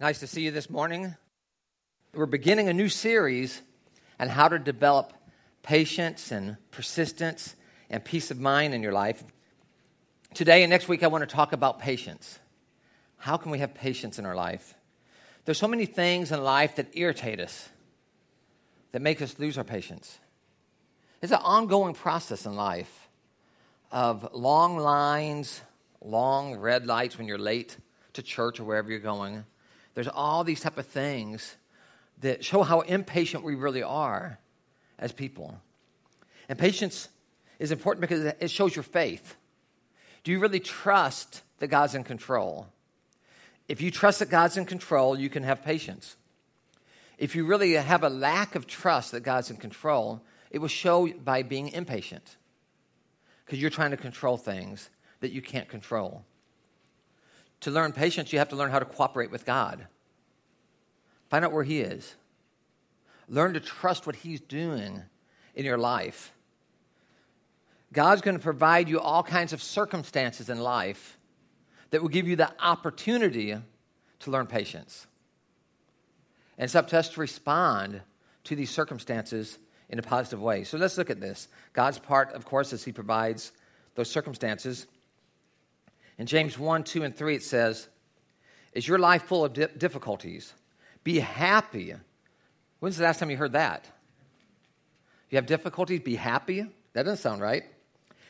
Nice to see you this morning. We're beginning a new series on how to develop patience and persistence and peace of mind in your life. Today and next week, I want to talk about patience. How can we have patience in our life? There's so many things in life that irritate us, that make us lose our patience. It's an ongoing process in life of long lines, long red lights when you're late to church or wherever you're going there's all these type of things that show how impatient we really are as people. And patience is important because it shows your faith. Do you really trust that God's in control? If you trust that God's in control, you can have patience. If you really have a lack of trust that God's in control, it will show by being impatient because you're trying to control things that you can't control. To learn patience, you have to learn how to cooperate with God. Find out where He is. Learn to trust what He's doing in your life. God's going to provide you all kinds of circumstances in life that will give you the opportunity to learn patience. And it's up to us to respond to these circumstances in a positive way. So let's look at this. God's part, of course, is He provides those circumstances. In James 1, 2, and 3, it says, Is your life full of di- difficulties? Be happy. When's the last time you heard that? You have difficulties? Be happy? That doesn't sound right.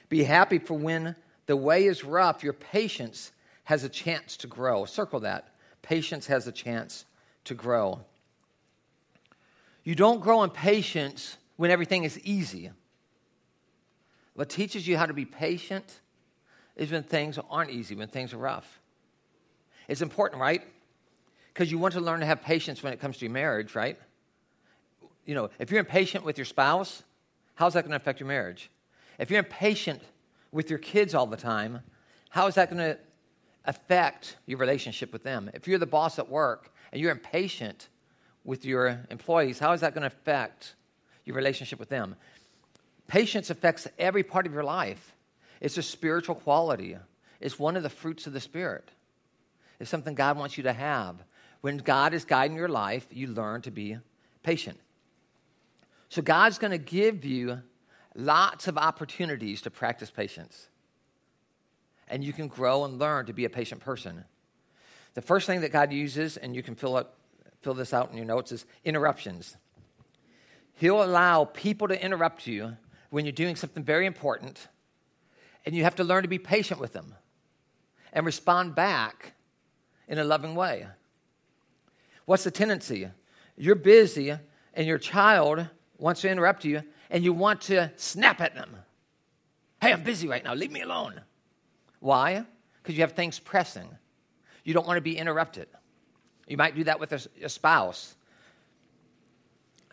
Be happy for when the way is rough, your patience has a chance to grow. Circle that. Patience has a chance to grow. You don't grow in patience when everything is easy. What teaches you how to be patient is when things aren't easy, when things are rough. It's important, right? Because you want to learn to have patience when it comes to your marriage, right? You know, if you're impatient with your spouse, how's that going to affect your marriage? If you're impatient with your kids all the time, how is that going to affect your relationship with them? If you're the boss at work and you're impatient with your employees, how is that going to affect your relationship with them? Patience affects every part of your life. It's a spiritual quality. It's one of the fruits of the Spirit. It's something God wants you to have. When God is guiding your life, you learn to be patient. So God's going to give you lots of opportunities to practice patience. And you can grow and learn to be a patient person. The first thing that God uses, and you can fill, up, fill this out in your notes, is interruptions. He'll allow people to interrupt you when you're doing something very important and you have to learn to be patient with them and respond back in a loving way. What's the tendency? You're busy and your child wants to interrupt you and you want to snap at them. Hey, I'm busy right now. Leave me alone. Why? Because you have things pressing. You don't want to be interrupted. You might do that with a, a spouse.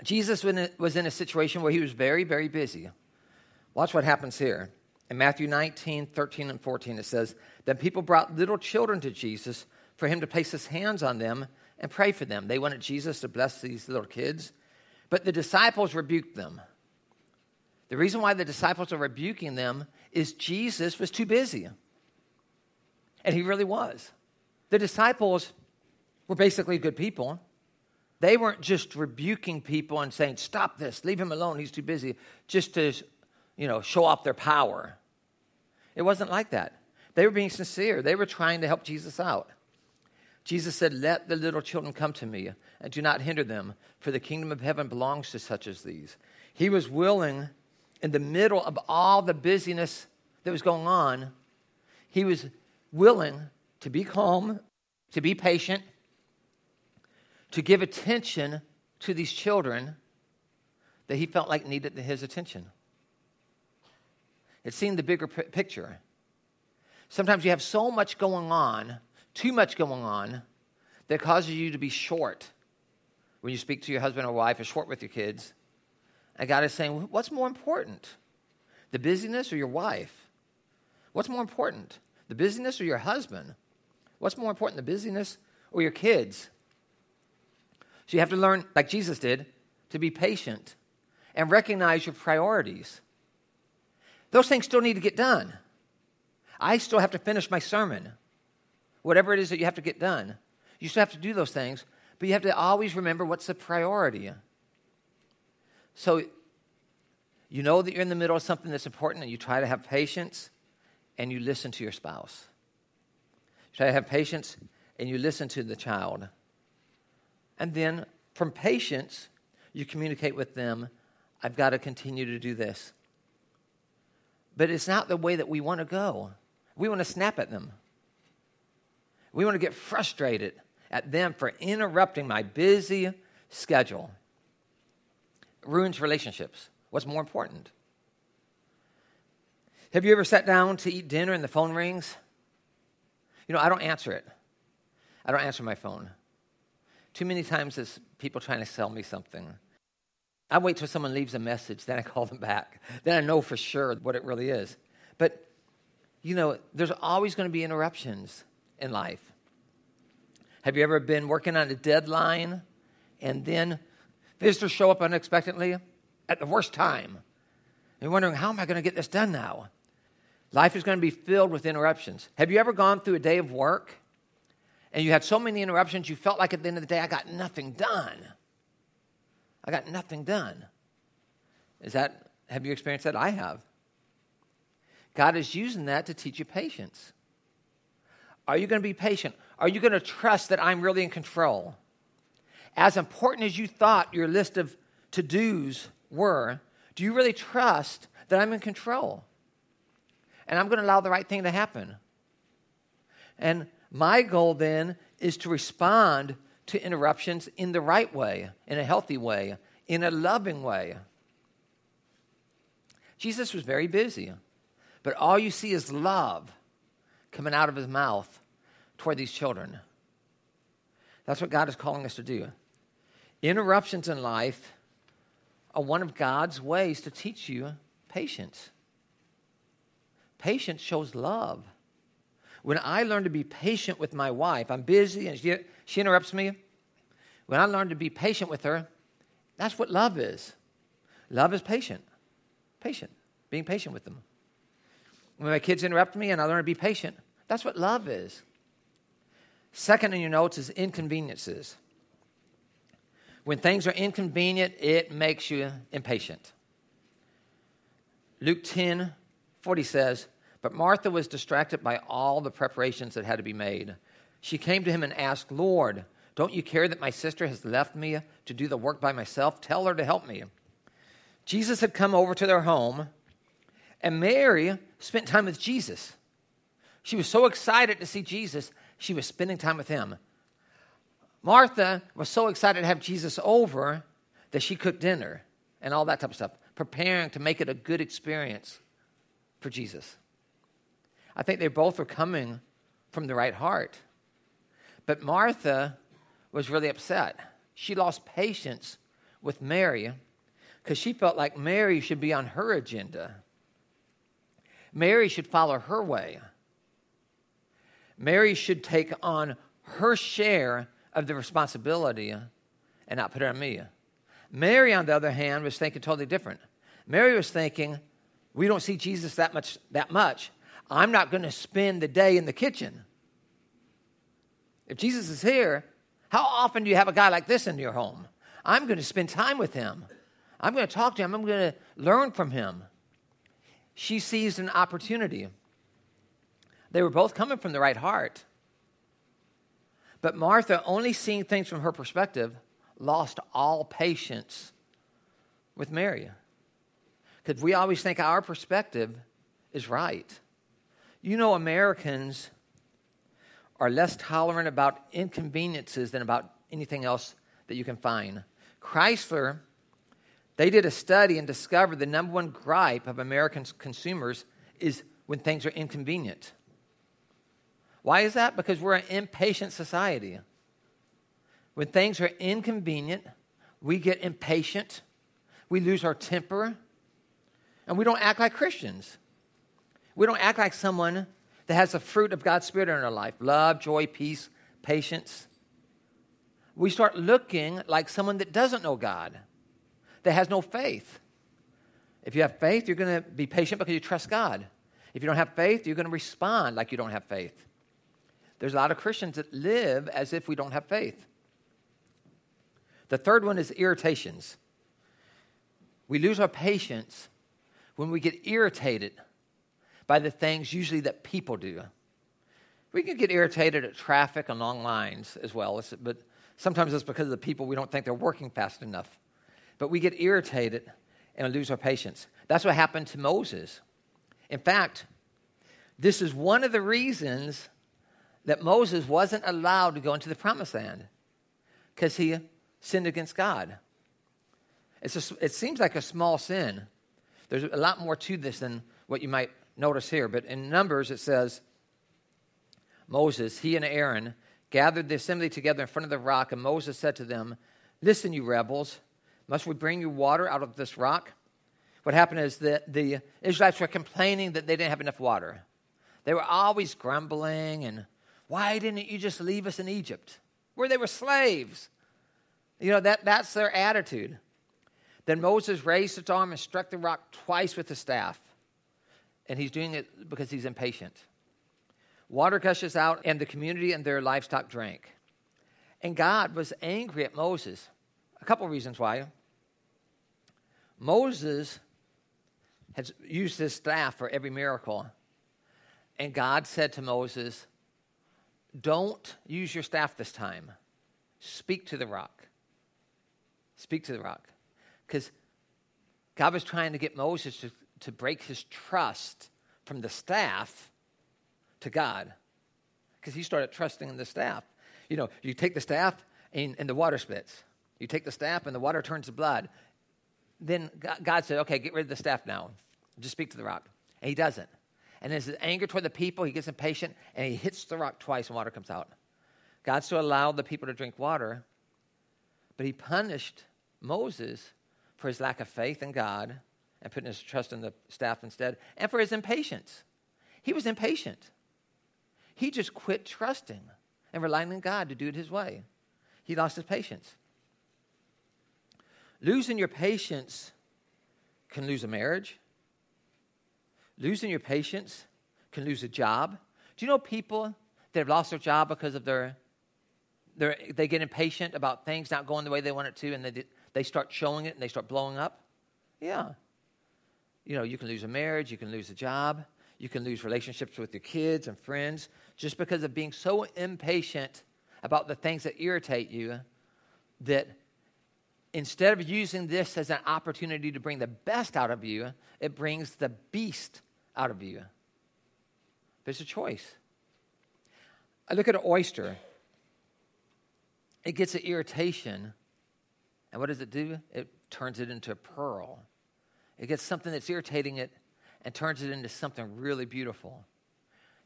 Jesus was in a situation where he was very, very busy. Watch what happens here. In Matthew 19, 13, and 14, it says, Then people brought little children to Jesus for him to place his hands on them and pray for them. They wanted Jesus to bless these little kids, but the disciples rebuked them. The reason why the disciples are rebuking them is Jesus was too busy. And he really was. The disciples were basically good people. They weren't just rebuking people and saying, Stop this, leave him alone, he's too busy, just to you know, show off their power. It wasn't like that. They were being sincere. They were trying to help Jesus out. Jesus said, Let the little children come to me and do not hinder them, for the kingdom of heaven belongs to such as these. He was willing, in the middle of all the busyness that was going on, he was willing to be calm, to be patient, to give attention to these children that he felt like needed his attention. It's seeing the bigger p- picture. Sometimes you have so much going on, too much going on, that causes you to be short when you speak to your husband or wife, or short with your kids. And God is saying, What's more important? The busyness or your wife? What's more important? The busyness or your husband? What's more important, the busyness or your kids? So you have to learn, like Jesus did, to be patient and recognize your priorities. Those things still need to get done. I still have to finish my sermon, whatever it is that you have to get done. You still have to do those things, but you have to always remember what's the priority. So you know that you're in the middle of something that's important and you try to have patience and you listen to your spouse. You try to have patience and you listen to the child. And then from patience, you communicate with them, I've got to continue to do this. But it's not the way that we want to go. We want to snap at them. We want to get frustrated at them for interrupting my busy schedule. It ruins relationships. What's more important? Have you ever sat down to eat dinner and the phone rings? You know, I don't answer it. I don't answer my phone. Too many times it's people trying to sell me something. I wait till someone leaves a message, then I call them back. Then I know for sure what it really is. But, you know, there's always going to be interruptions in life. Have you ever been working on a deadline and then visitors show up unexpectedly at the worst time? You're wondering, how am I going to get this done now? Life is going to be filled with interruptions. Have you ever gone through a day of work and you had so many interruptions you felt like at the end of the day, I got nothing done? I got nothing done. Is that, have you experienced that? I have. God is using that to teach you patience. Are you going to be patient? Are you going to trust that I'm really in control? As important as you thought your list of to dos were, do you really trust that I'm in control? And I'm going to allow the right thing to happen. And my goal then is to respond to interruptions in the right way, in a healthy way, in a loving way. Jesus was very busy, but all you see is love coming out of his mouth toward these children. That's what God is calling us to do. Interruptions in life are one of God's ways to teach you patience. Patience shows love. When I learn to be patient with my wife, I'm busy and she, she interrupts me. When I learn to be patient with her, that's what love is. Love is patient. Patient. Being patient with them. When my kids interrupt me and I learn to be patient, that's what love is. Second in your notes is inconveniences. When things are inconvenient, it makes you impatient. Luke 10 40 says, But Martha was distracted by all the preparations that had to be made. She came to him and asked, Lord, don't you care that my sister has left me to do the work by myself? Tell her to help me. Jesus had come over to their home, and Mary spent time with Jesus. She was so excited to see Jesus she was spending time with him. Martha was so excited to have Jesus over that she cooked dinner and all that type of stuff, preparing to make it a good experience for Jesus. I think they both were coming from the right heart. But Martha was really upset. She lost patience with Mary because she felt like Mary should be on her agenda. Mary should follow her way. Mary should take on her share of the responsibility and not put it on me. Mary, on the other hand, was thinking totally different. Mary was thinking, we don't see Jesus that much that much. I'm not going to spend the day in the kitchen. If Jesus is here, how often do you have a guy like this in your home? I'm going to spend time with him. I'm going to talk to him. I'm going to learn from him. She sees an opportunity. They were both coming from the right heart. But Martha, only seeing things from her perspective, lost all patience with Mary. Because we always think our perspective is right. You know, Americans are less tolerant about inconveniences than about anything else that you can find. Chrysler, they did a study and discovered the number one gripe of American consumers is when things are inconvenient. Why is that? Because we're an impatient society. When things are inconvenient, we get impatient, we lose our temper, and we don't act like Christians. We don't act like someone that has the fruit of God's Spirit in our life love, joy, peace, patience. We start looking like someone that doesn't know God, that has no faith. If you have faith, you're going to be patient because you trust God. If you don't have faith, you're going to respond like you don't have faith. there's a lot of Christians that live as if we don't have faith. The third one is irritations. We lose our patience when we get irritated by the things usually that people do. We can get irritated at traffic and long lines as well, but sometimes it's because of the people we don't think they're working fast enough. But we get irritated and lose our patience. That's what happened to Moses. In fact, this is one of the reasons that Moses wasn't allowed to go into the promised land because he sinned against God. A, it seems like a small sin. There's a lot more to this than what you might notice here. But in Numbers, it says Moses, he and Aaron, gathered the assembly together in front of the rock, and Moses said to them, Listen, you rebels, must we bring you water out of this rock? What happened is that the Israelites were complaining that they didn't have enough water. They were always grumbling and, Why didn't you just leave us in Egypt, where they were slaves? You know, that, that's their attitude. Then Moses raised his arm and struck the rock twice with the staff. And he's doing it because he's impatient. Water gushes out, and the community and their livestock drank. And God was angry at Moses. A couple reasons why. Moses had used his staff for every miracle. And God said to Moses, Don't use your staff this time. Speak to the rock. Speak to the rock. Because God was trying to get Moses to, to break his trust from the staff to God. Because he started trusting in the staff. You know, you take the staff and, and the water splits. You take the staff and the water turns to blood. Then God said, okay, get rid of the staff now. Just speak to the rock. And he doesn't. And there's anger toward the people. He gets impatient and he hits the rock twice and water comes out. God still allowed the people to drink water, but he punished Moses for his lack of faith in God and putting his trust in the staff instead, and for his impatience. He was impatient. He just quit trusting and relying on God to do it his way. He lost his patience. Losing your patience can lose a marriage. Losing your patience can lose a job. Do you know people that have lost their job because of their, their they get impatient about things not going the way they want it to and they, they start showing it and they start blowing up? Yeah. You know, you can lose a marriage, you can lose a job, you can lose relationships with your kids and friends just because of being so impatient about the things that irritate you that instead of using this as an opportunity to bring the best out of you, it brings the beast out of you. It's a choice. I look at an oyster, it gets an irritation and what does it do? It turns it into a pearl. It gets something that's irritating it and turns it into something really beautiful.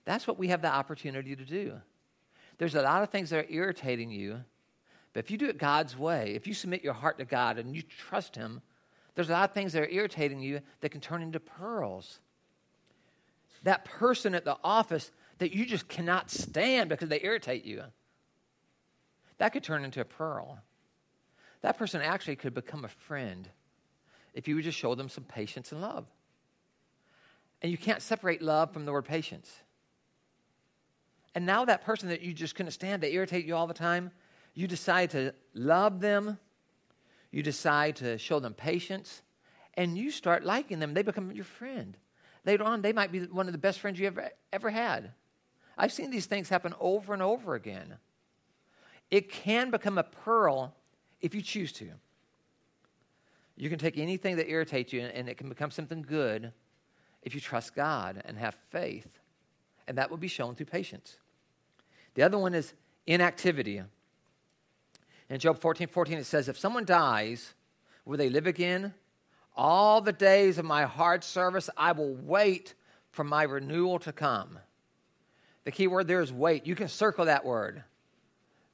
That's what we have the opportunity to do. There's a lot of things that are irritating you, but if you do it God's way, if you submit your heart to God and you trust Him, there's a lot of things that are irritating you that can turn into pearls. That person at the office that you just cannot stand because they irritate you, that could turn into a pearl that person actually could become a friend if you would just show them some patience and love. And you can't separate love from the word patience. And now that person that you just couldn't stand, they irritate you all the time, you decide to love them, you decide to show them patience, and you start liking them. They become your friend. Later on, they might be one of the best friends you ever, ever had. I've seen these things happen over and over again. It can become a pearl if you choose to. You can take anything that irritates you and it can become something good if you trust God and have faith. And that will be shown through patience. The other one is inactivity. In Job 14 14, it says, If someone dies, will they live again? All the days of my hard service, I will wait for my renewal to come. The key word there is wait. You can circle that word.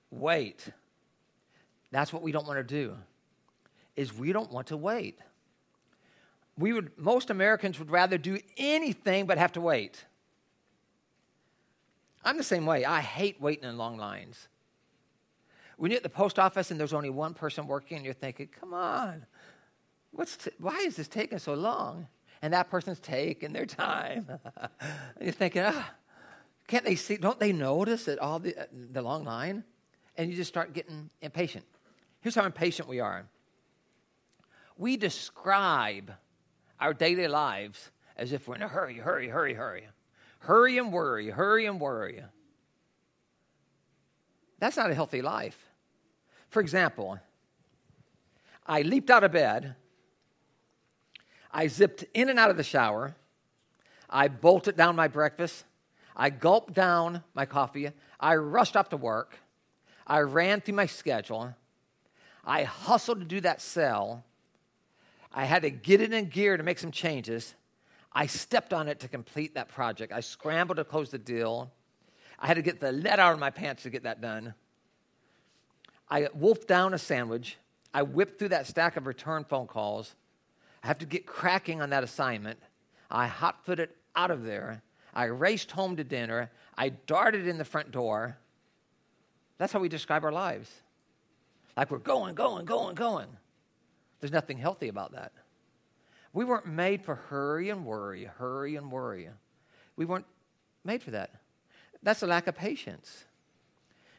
Wait. That's what we don't want to do. Is we don't want to wait. We would most Americans would rather do anything but have to wait. I'm the same way. I hate waiting in long lines. When you're at the post office and there's only one person working, and you're thinking, come on, what's t- why is this taking so long? And that person's taking their time. and you're thinking, ah, Can't they see? Don't they notice that all the, the long line? And you just start getting impatient. Here's how impatient we are we describe our daily lives as if we're in a hurry, hurry, hurry, hurry. Hurry and worry, hurry and worry. That's not a healthy life. For example, I leaped out of bed, I zipped in and out of the shower, I bolted down my breakfast, I gulped down my coffee, I rushed off to work, I ran through my schedule, I hustled to do that sell, I had to get it in gear to make some changes. I stepped on it to complete that project. I scrambled to close the deal. I had to get the lead out of my pants to get that done. I wolfed down a sandwich. I whipped through that stack of return phone calls. I have to get cracking on that assignment. I hot footed out of there. I raced home to dinner. I darted in the front door. That's how we describe our lives. Like we're going, going, going, going. There's nothing healthy about that. We weren't made for hurry and worry, hurry and worry. We weren't made for that. That's a lack of patience.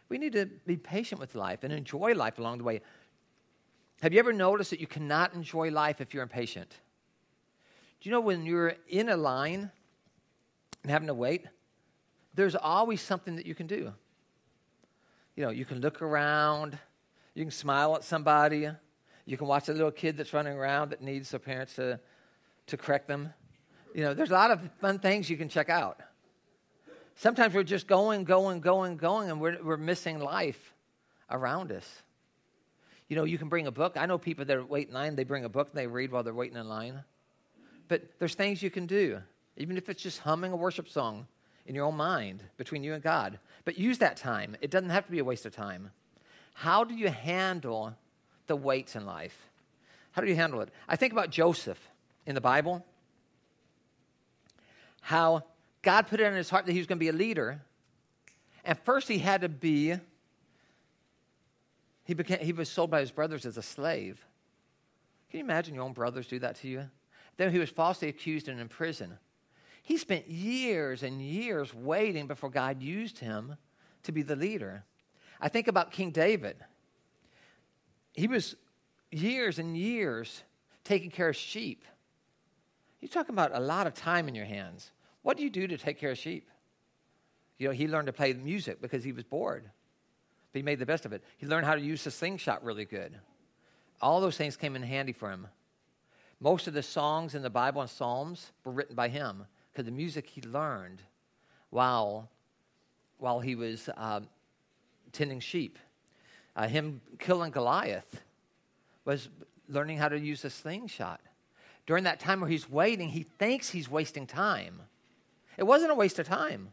We need to be patient with life and enjoy life along the way. Have you ever noticed that you cannot enjoy life if you're impatient? Do you know when you're in a line and having to wait, there's always something that you can do. You know, you can look around, you can smile at somebody, you can watch a little kid that's running around that needs their parents to, to correct them. You know, there's a lot of fun things you can check out. Sometimes we're just going, going, going, going, and we're, we're missing life around us. You know, you can bring a book. I know people that wait in line, they bring a book and they read while they're waiting in line. But there's things you can do, even if it's just humming a worship song in your own mind between you and God. But use that time. It doesn't have to be a waste of time. How do you handle the waits in life. How do you handle it? I think about Joseph in the Bible, how God put it in his heart that he was going to be a leader. And first, he had to be, he, became, he was sold by his brothers as a slave. Can you imagine your own brothers do that to you? Then he was falsely accused and in prison. He spent years and years waiting before God used him to be the leader. I think about King David he was years and years taking care of sheep. You're talking about a lot of time in your hands. What do you do to take care of sheep? You know, he learned to play music because he was bored, but he made the best of it. He learned how to use the slingshot really good. All those things came in handy for him. Most of the songs in the Bible and Psalms were written by him because the music he learned while, while he was uh, tending sheep uh, him killing Goliath was learning how to use a slingshot. During that time where he's waiting, he thinks he's wasting time. It wasn't a waste of time,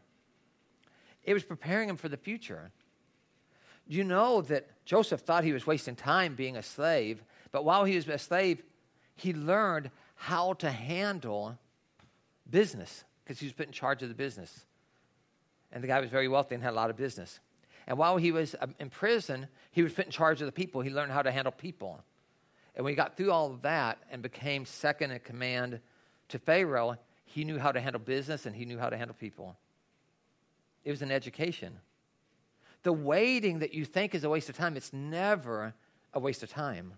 it was preparing him for the future. You know that Joseph thought he was wasting time being a slave, but while he was a slave, he learned how to handle business because he was put in charge of the business. And the guy was very wealthy and had a lot of business. And while he was um, in prison, he was put in charge of the people. He learned how to handle people. And when he got through all of that and became second in command to Pharaoh, he knew how to handle business and he knew how to handle people. It was an education. The waiting that you think is a waste of time, it's never a waste of time.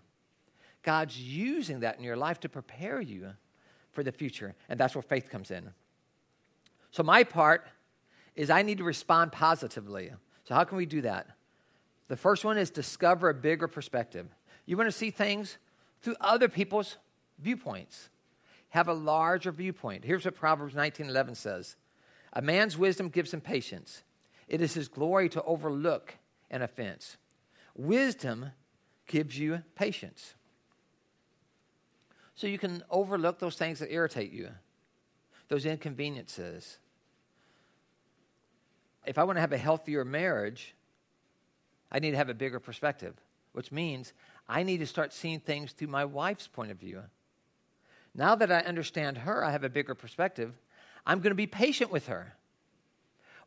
God's using that in your life to prepare you for the future. And that's where faith comes in. So, my part is I need to respond positively. So, how can we do that? The first one is discover a bigger perspective. You want to see things through other people's viewpoints. Have a larger viewpoint. Here's what Proverbs 19:11 says. A man's wisdom gives him patience. It is his glory to overlook an offense. Wisdom gives you patience. So you can overlook those things that irritate you, those inconveniences, if I want to have a healthier marriage, I need to have a bigger perspective, which means I need to start seeing things through my wife's point of view. Now that I understand her, I have a bigger perspective. I'm going to be patient with her.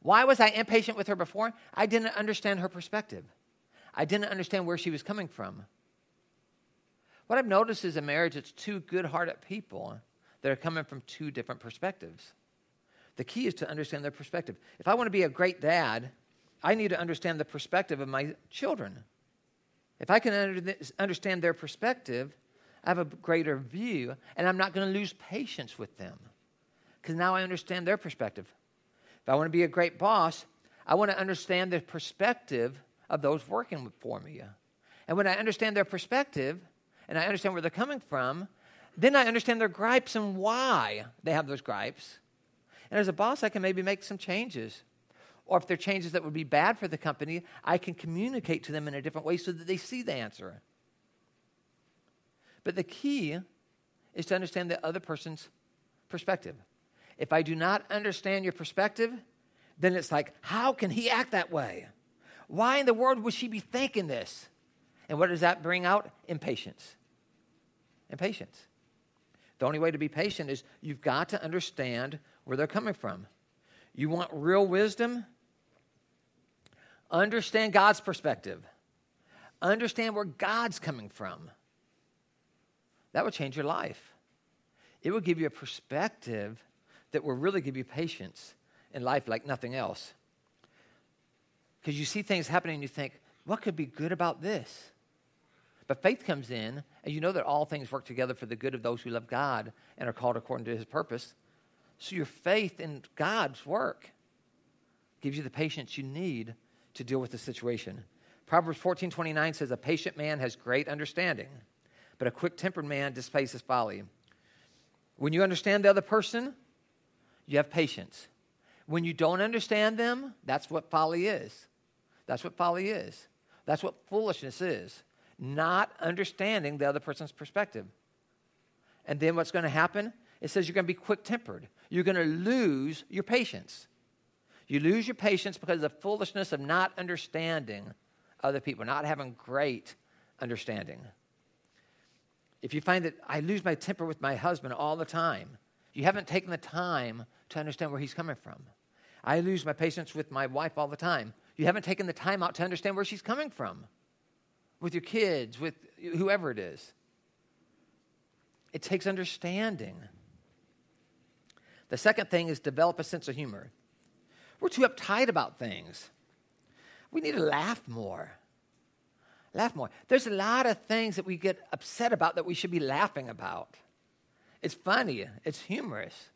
Why was I impatient with her before? I didn't understand her perspective. I didn't understand where she was coming from. What I've noticed is a marriage, it's two good hearted people that are coming from two different perspectives. The key is to understand their perspective. If I want to be a great dad, I need to understand the perspective of my children. If I can understand their perspective, I have a greater view, and I'm not going to lose patience with them because now I understand their perspective. If I want to be a great boss, I want to understand the perspective of those working for me. And when I understand their perspective and I understand where they're coming from, then I understand their gripes and why they have those gripes. And as a boss, I can maybe make some changes. Or if they're changes that would be bad for the company, I can communicate to them in a different way so that they see the answer. But the key is to understand the other person's perspective. If I do not understand your perspective, then it's like, how can he act that way? Why in the world would she be thinking this? And what does that bring out? Impatience. Impatience. The only way to be patient is you've got to understand where they're coming from. You want real wisdom? Understand God's perspective. Understand where God's coming from. That would change your life. It would give you a perspective that will really give you patience in life like nothing else. Because you see things happening and you think, what could be good about this? But faith comes in, and you know that all things work together for the good of those who love God and are called according to his purpose. So your faith in God's work gives you the patience you need to deal with the situation. Proverbs 14 29 says, A patient man has great understanding, but a quick tempered man displays his folly. When you understand the other person, you have patience. When you don't understand them, that's what folly is. That's what folly is. That's what foolishness is not understanding the other person's perspective. And then what's going to happen? It says you're going to be quick tempered. You're going to lose your patience. You lose your patience because of the foolishness of not understanding other people, not having great understanding. If you find that I lose my temper with my husband all the time, you haven't taken the time to understand where he's coming from. I lose my patience with my wife all the time. You haven't taken the time out to understand where she's coming from with your kids, with whoever it is. It takes understanding. The second thing is develop a sense of humor. We're too uptight about things. We need to laugh more. Laugh more. There's a lot of things that we get upset about that we should be laughing about. It's funny, it's humorous.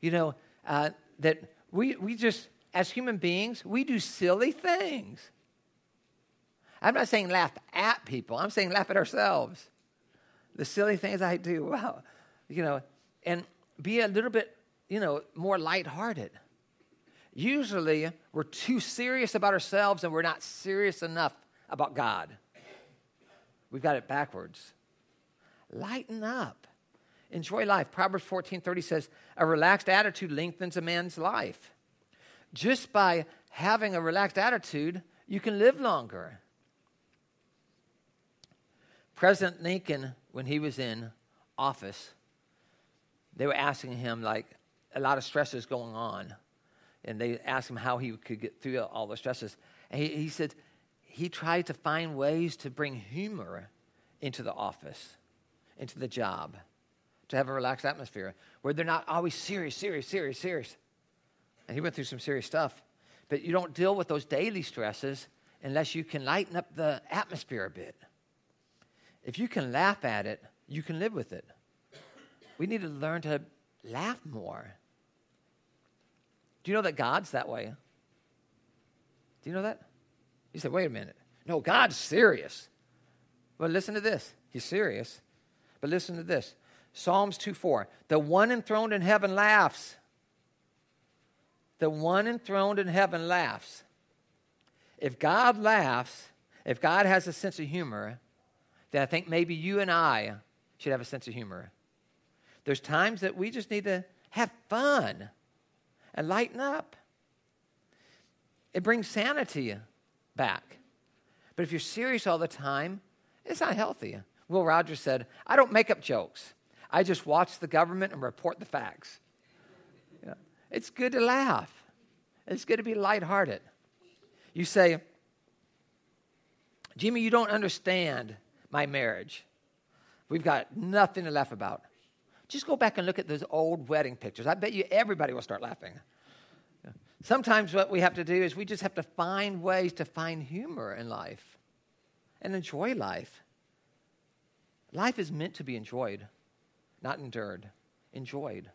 You know, uh, that we, we just, as human beings, we do silly things. I'm not saying laugh at people, I'm saying laugh at ourselves. The silly things I do, wow, you know, and be a little bit, you know, more lighthearted. Usually, we're too serious about ourselves and we're not serious enough about God. We've got it backwards. Lighten up. Enjoy life. Proverbs 14 30 says, A relaxed attitude lengthens a man's life. Just by having a relaxed attitude, you can live longer. President Lincoln, when he was in office, they were asking him, like, a lot of stresses going on. And they asked him how he could get through all the stresses. And he, he said he tried to find ways to bring humor into the office, into the job, to have a relaxed atmosphere where they're not always serious, serious, serious, serious. And he went through some serious stuff. But you don't deal with those daily stresses unless you can lighten up the atmosphere a bit. If you can laugh at it, you can live with it. We need to learn to laugh more. Do you know that God's that way? Do you know that? You said, wait a minute. No, God's serious. Well, listen to this. He's serious. But listen to this Psalms 2 4. The one enthroned in heaven laughs. The one enthroned in heaven laughs. If God laughs, if God has a sense of humor, then I think maybe you and I should have a sense of humor. There's times that we just need to have fun and lighten up. It brings sanity back. But if you're serious all the time, it's not healthy. Will Rogers said, I don't make up jokes. I just watch the government and report the facts. You know, it's good to laugh. It's good to be lighthearted. You say, Jimmy, you don't understand my marriage. We've got nothing to laugh about. Just go back and look at those old wedding pictures. I bet you everybody will start laughing. Sometimes what we have to do is we just have to find ways to find humor in life and enjoy life. Life is meant to be enjoyed, not endured, enjoyed.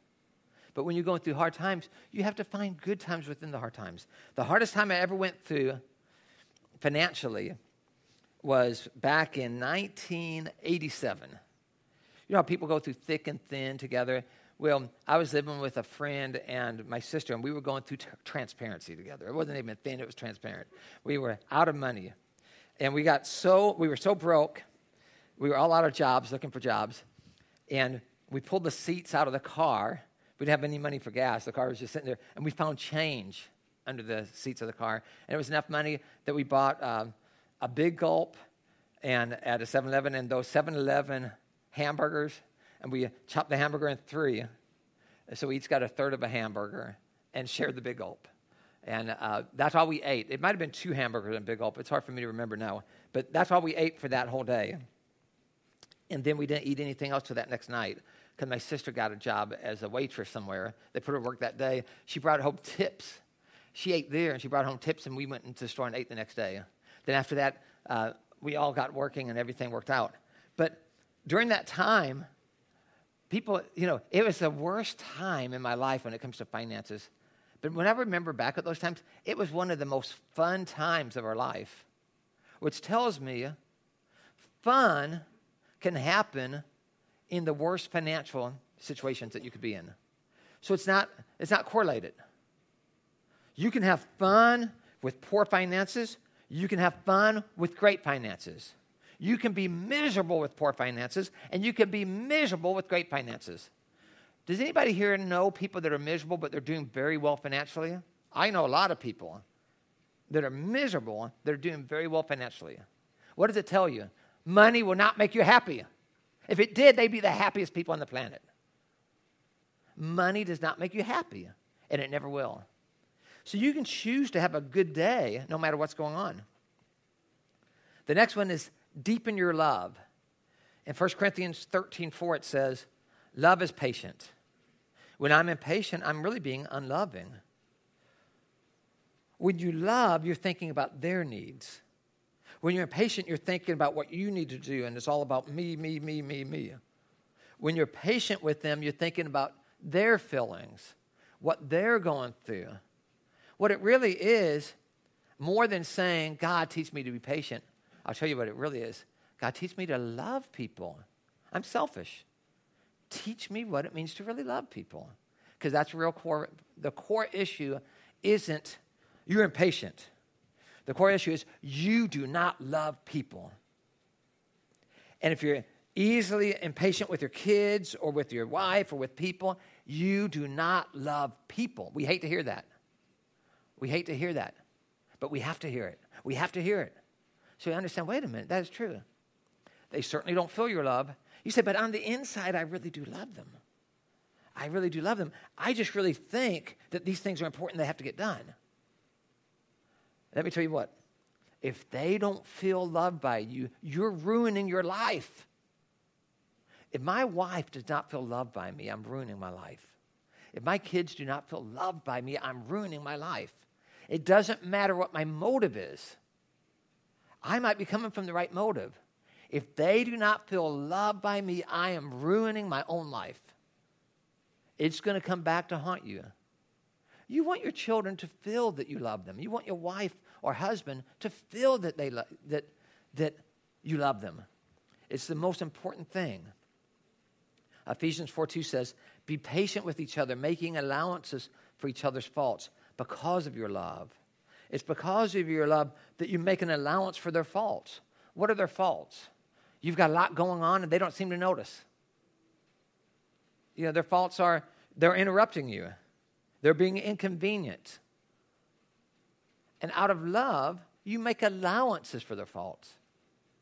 But when you're going through hard times, you have to find good times within the hard times. The hardest time I ever went through financially was back in 1987. You know how people go through thick and thin together? Well, I was living with a friend and my sister, and we were going through t- transparency together. It wasn't even thin, it was transparent. We were out of money. And we got so, we were so broke. We were all out of jobs, looking for jobs. And we pulled the seats out of the car. We didn't have any money for gas. The car was just sitting there. And we found change under the seats of the car. And it was enough money that we bought um, a big gulp and at a 7 Eleven, and those 7 Eleven hamburgers, and we chopped the hamburger in three. So we each got a third of a hamburger and shared the big gulp. And uh, that's all we ate. It might have been two hamburgers and big gulp. It's hard for me to remember now. But that's all we ate for that whole day. And then we didn't eat anything else till that next night because my sister got a job as a waitress somewhere. They put her to work that day. She brought home tips. She ate there and she brought home tips, and we went into the store and ate the next day. Then after that, uh, we all got working and everything worked out. But during that time, people, you know, it was the worst time in my life when it comes to finances. But when I remember back at those times, it was one of the most fun times of our life, which tells me fun can happen in the worst financial situations that you could be in. So it's not, it's not correlated. You can have fun with poor finances, you can have fun with great finances. You can be miserable with poor finances, and you can be miserable with great finances. Does anybody here know people that are miserable but they're doing very well financially? I know a lot of people that are miserable that are doing very well financially. What does it tell you? Money will not make you happy. If it did, they'd be the happiest people on the planet. Money does not make you happy, and it never will. So you can choose to have a good day no matter what's going on. The next one is deepen your love. In 1 Corinthians 13 4, it says, Love is patient. When I'm impatient, I'm really being unloving. When you love, you're thinking about their needs. When you're impatient, you're thinking about what you need to do, and it's all about me, me, me, me, me. When you're patient with them, you're thinking about their feelings, what they're going through. What it really is, more than saying, God, teach me to be patient, I'll tell you what it really is. God, teach me to love people. I'm selfish. Teach me what it means to really love people. Because that's real core. The core issue isn't you're impatient. The core issue is you do not love people. And if you're easily impatient with your kids or with your wife or with people, you do not love people. We hate to hear that. We hate to hear that, but we have to hear it. We have to hear it. So you understand, wait a minute, that is true. They certainly don't feel your love. You say, but on the inside, I really do love them. I really do love them. I just really think that these things are important, they have to get done. Let me tell you what if they don't feel loved by you, you're ruining your life. If my wife does not feel loved by me, I'm ruining my life. If my kids do not feel loved by me, I'm ruining my life. It doesn't matter what my motive is. I might be coming from the right motive. If they do not feel loved by me, I am ruining my own life. It's going to come back to haunt you. You want your children to feel that you love them. You want your wife or husband to feel that, they lo- that, that you love them. It's the most important thing. Ephesians 4 2 says, Be patient with each other, making allowances for each other's faults because of your love. It's because of your love that you make an allowance for their faults. What are their faults? You've got a lot going on and they don't seem to notice. You know, their faults are they're interrupting you, they're being inconvenient. And out of love, you make allowances for their faults.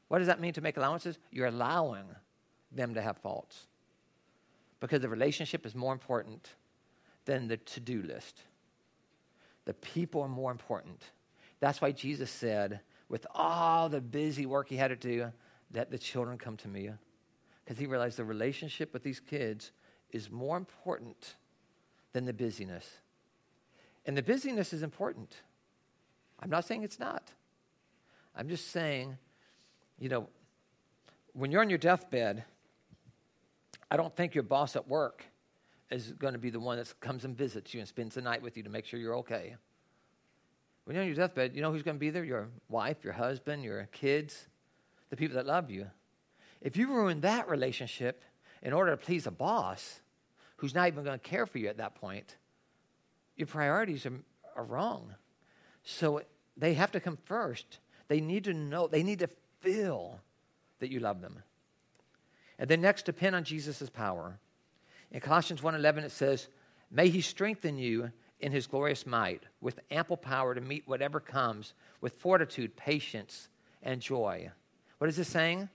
What does that mean to make allowances? You're allowing them to have faults. Because the relationship is more important than the to do list. The people are more important. That's why Jesus said, with all the busy work he had to do, that the children come to me. Because he realized the relationship with these kids is more important than the busyness. And the busyness is important. I'm not saying it's not. I'm just saying, you know, when you're on your deathbed, I don't think your boss at work is going to be the one that comes and visits you and spends the night with you to make sure you're okay. When you're on your deathbed, you know who's going to be there? Your wife, your husband, your kids, the people that love you. If you ruin that relationship in order to please a boss who's not even going to care for you at that point, your priorities are, are wrong. So they have to come first. They need to know, they need to feel that you love them. And then next, depend on Jesus' power. In Colossians 1.11, it says, May he strengthen you in his glorious might with ample power to meet whatever comes with fortitude, patience, and joy. What is this saying?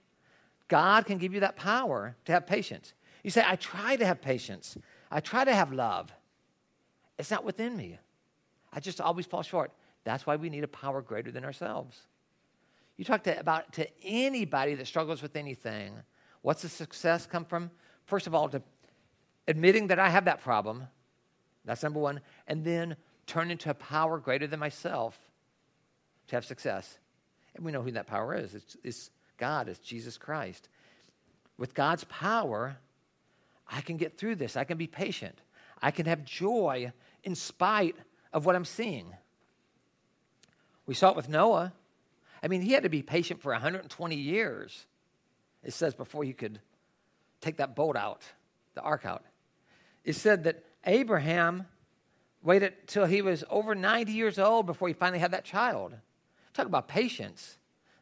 God can give you that power to have patience. You say, I try to have patience. I try to have love. It's not within me. I just always fall short. That's why we need a power greater than ourselves. You talk to, about to anybody that struggles with anything. What's the success come from? First of all, to admitting that I have that problem. That's number one. And then turn into a power greater than myself to have success. And we know who that power is. It's, it's God, it's Jesus Christ. With God's power, I can get through this. I can be patient. I can have joy in spite of what I'm seeing. We saw it with Noah. I mean, he had to be patient for 120 years, it says, before he could take that boat out, the ark out. It said that Abraham waited till he was over 90 years old before he finally had that child. Talk about patience.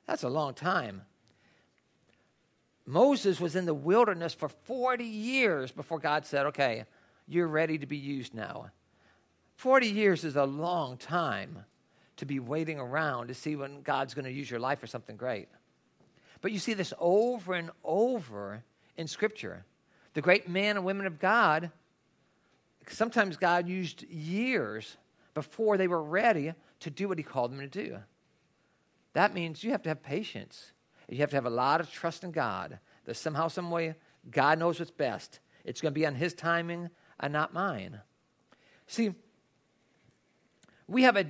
That's a long time. Moses was in the wilderness for 40 years before God said, okay, you're ready to be used now. 40 years is a long time to be waiting around to see when God's going to use your life for something great. But you see this over and over in Scripture. The great men and women of God, sometimes God used years before they were ready to do what He called them to do. That means you have to have patience. You have to have a lot of trust in God that somehow, some way, God knows what's best. It's going to be on His timing and not mine. See, we have a,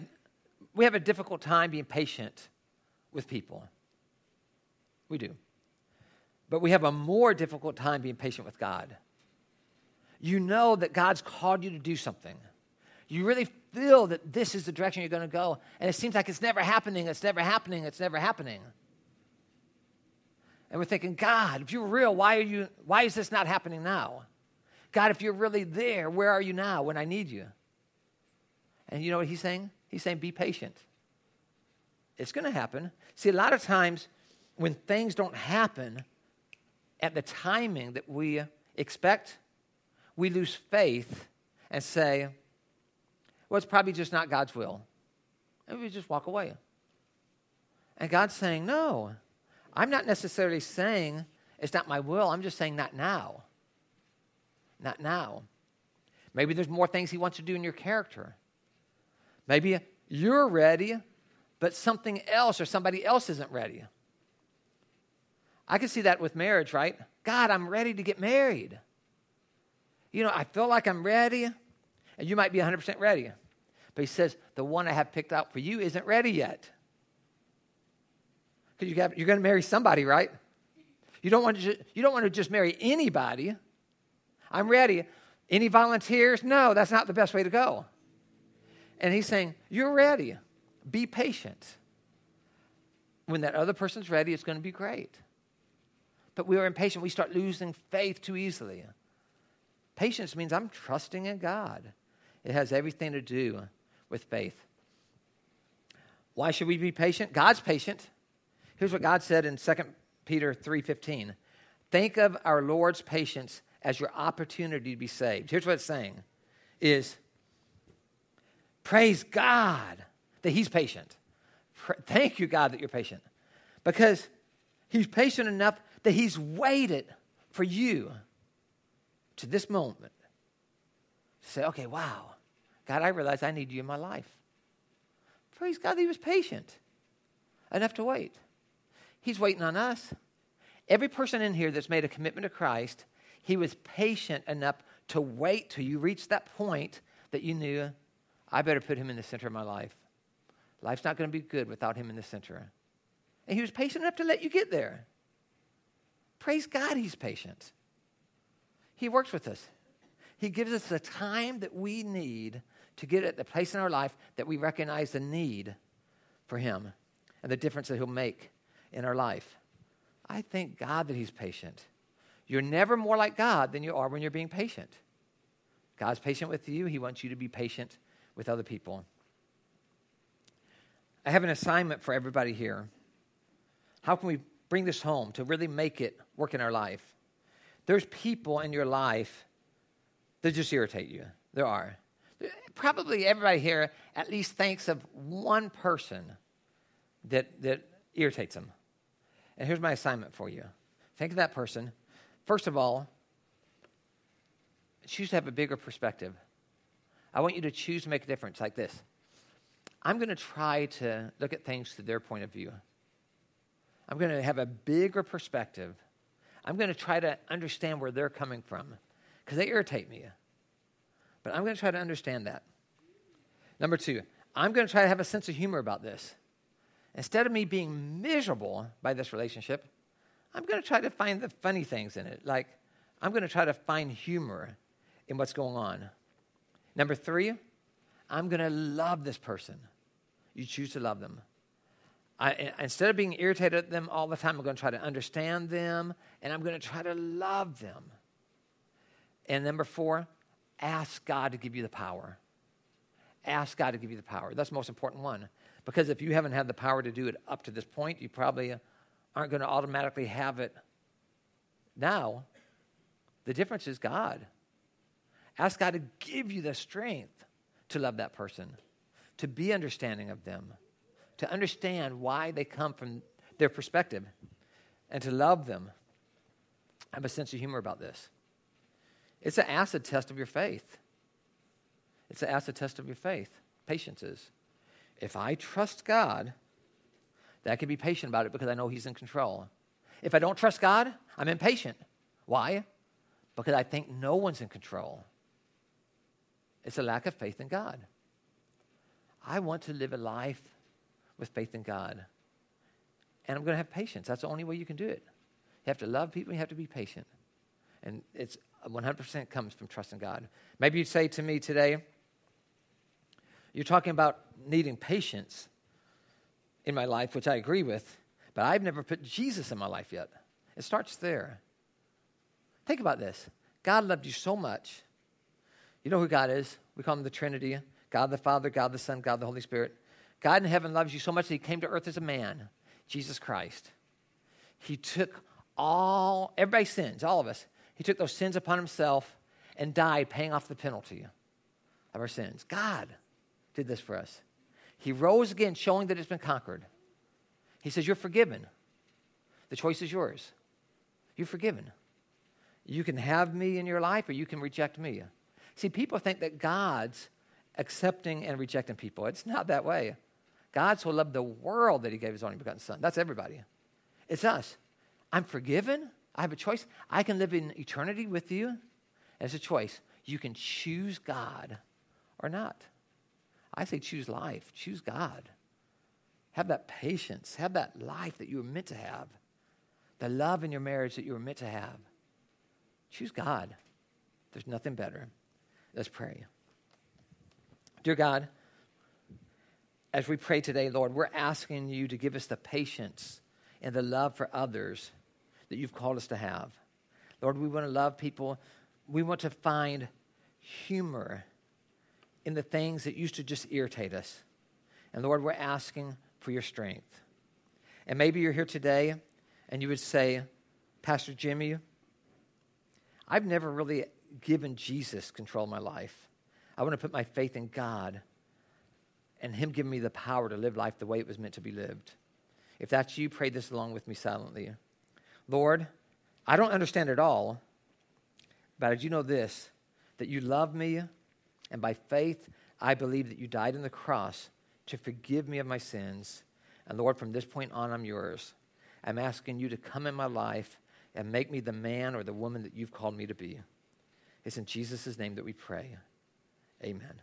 we have a difficult time being patient with people. We do. But we have a more difficult time being patient with God. You know that God's called you to do something. You really feel that this is the direction you're going to go, and it seems like it's never happening, it's never happening, it's never happening. And we're thinking, God, if you're real, why, are you, why is this not happening now? God, if you're really there, where are you now when I need you? And you know what he's saying? He's saying, be patient. It's going to happen. See, a lot of times when things don't happen at the timing that we expect, we lose faith and say, well, it's probably just not God's will. And we just walk away. And God's saying, no, I'm not necessarily saying it's not my will. I'm just saying not now. Not now. Maybe there's more things He wants to do in your character. Maybe you're ready, but something else or somebody else isn't ready. I can see that with marriage, right? God, I'm ready to get married. You know, I feel like I'm ready, and you might be 100% ready. But he says, the one I have picked out for you isn't ready yet. Because you you're going to marry somebody, right? You don't, want to, just, you don't want to just marry anybody. I'm ready. Any volunteers? No, that's not the best way to go. And he's saying, You're ready. Be patient. When that other person's ready, it's going to be great. But we are impatient. We start losing faith too easily. Patience means I'm trusting in God. It has everything to do with faith. Why should we be patient? God's patient. Here's what God said in 2 Peter 3:15. Think of our Lord's patience as your opportunity to be saved. Here's what it's saying is praise God that he's patient. Thank you God that you're patient. Because he's patient enough that he's waited for you to this moment to say, okay, wow, God, I realize I need you in my life. Praise God he was patient enough to wait. He's waiting on us. Every person in here that's made a commitment to Christ, he was patient enough to wait till you reach that point that you knew, I better put him in the center of my life. Life's not going to be good without him in the center. And he was patient enough to let you get there. Praise God, he's patient. He works with us. He gives us the time that we need to get at the place in our life that we recognize the need for him and the difference that he'll make in our life. I thank God that he's patient. You're never more like God than you are when you're being patient. God's patient with you, he wants you to be patient with other people. I have an assignment for everybody here. How can we bring this home to really make it work in our life? There's people in your life that just irritate you. There are. Probably everybody here at least thinks of one person that, that irritates them. And here's my assignment for you think of that person. First of all, choose to have a bigger perspective. I want you to choose to make a difference like this. I'm going to try to look at things through their point of view. I'm going to have a bigger perspective. I'm going to try to understand where they're coming from because they irritate me. But I'm going to try to understand that. Number two, I'm going to try to have a sense of humor about this. Instead of me being miserable by this relationship, I'm going to try to find the funny things in it. Like, I'm going to try to find humor in what's going on. Number three, I'm going to love this person. You choose to love them. I, instead of being irritated at them all the time, I'm going to try to understand them and I'm going to try to love them. And number four, ask God to give you the power. Ask God to give you the power. That's the most important one. Because if you haven't had the power to do it up to this point, you probably aren't going to automatically have it now. The difference is God. Ask God to give you the strength to love that person, to be understanding of them, to understand why they come from their perspective, and to love them. I Have a sense of humor about this. It's an acid test of your faith. It's an acid test of your faith. Patience is. If I trust God, that I can be patient about it because I know He's in control. If I don't trust God, I'm impatient. Why? Because I think no one's in control. It's a lack of faith in God. I want to live a life with faith in God. And I'm going to have patience. That's the only way you can do it. You have to love people, you have to be patient. And it's uh, 100% comes from trusting God. Maybe you'd say to me today, you're talking about needing patience in my life, which I agree with, but I've never put Jesus in my life yet. It starts there. Think about this God loved you so much. You know who God is? We call him the Trinity God the Father, God the Son, God the Holy Spirit. God in heaven loves you so much that he came to earth as a man, Jesus Christ. He took all, everybody's sins, all of us, he took those sins upon himself and died paying off the penalty of our sins. God did this for us. He rose again, showing that it's been conquered. He says, You're forgiven. The choice is yours. You're forgiven. You can have me in your life or you can reject me. See, people think that God's accepting and rejecting people. It's not that way. God so loved the world that he gave his only begotten son. That's everybody. It's us. I'm forgiven. I have a choice. I can live in eternity with you. It's a choice. You can choose God or not. I say choose life, choose God. Have that patience, have that life that you were meant to have, the love in your marriage that you were meant to have. Choose God. There's nothing better. Let's pray. Dear God, as we pray today, Lord, we're asking you to give us the patience and the love for others that you've called us to have. Lord, we want to love people. We want to find humor in the things that used to just irritate us. And Lord, we're asking for your strength. And maybe you're here today and you would say, Pastor Jimmy, I've never really given Jesus control of my life. I want to put my faith in God and Him giving me the power to live life the way it was meant to be lived. If that's you, pray this along with me silently. Lord, I don't understand it all, but I do know this that you love me and by faith, I believe that you died on the cross to forgive me of my sins. And Lord, from this point on, I'm yours. I'm asking you to come in my life and make me the man or the woman that you've called me to be. It's in Jesus' name that we pray. Amen.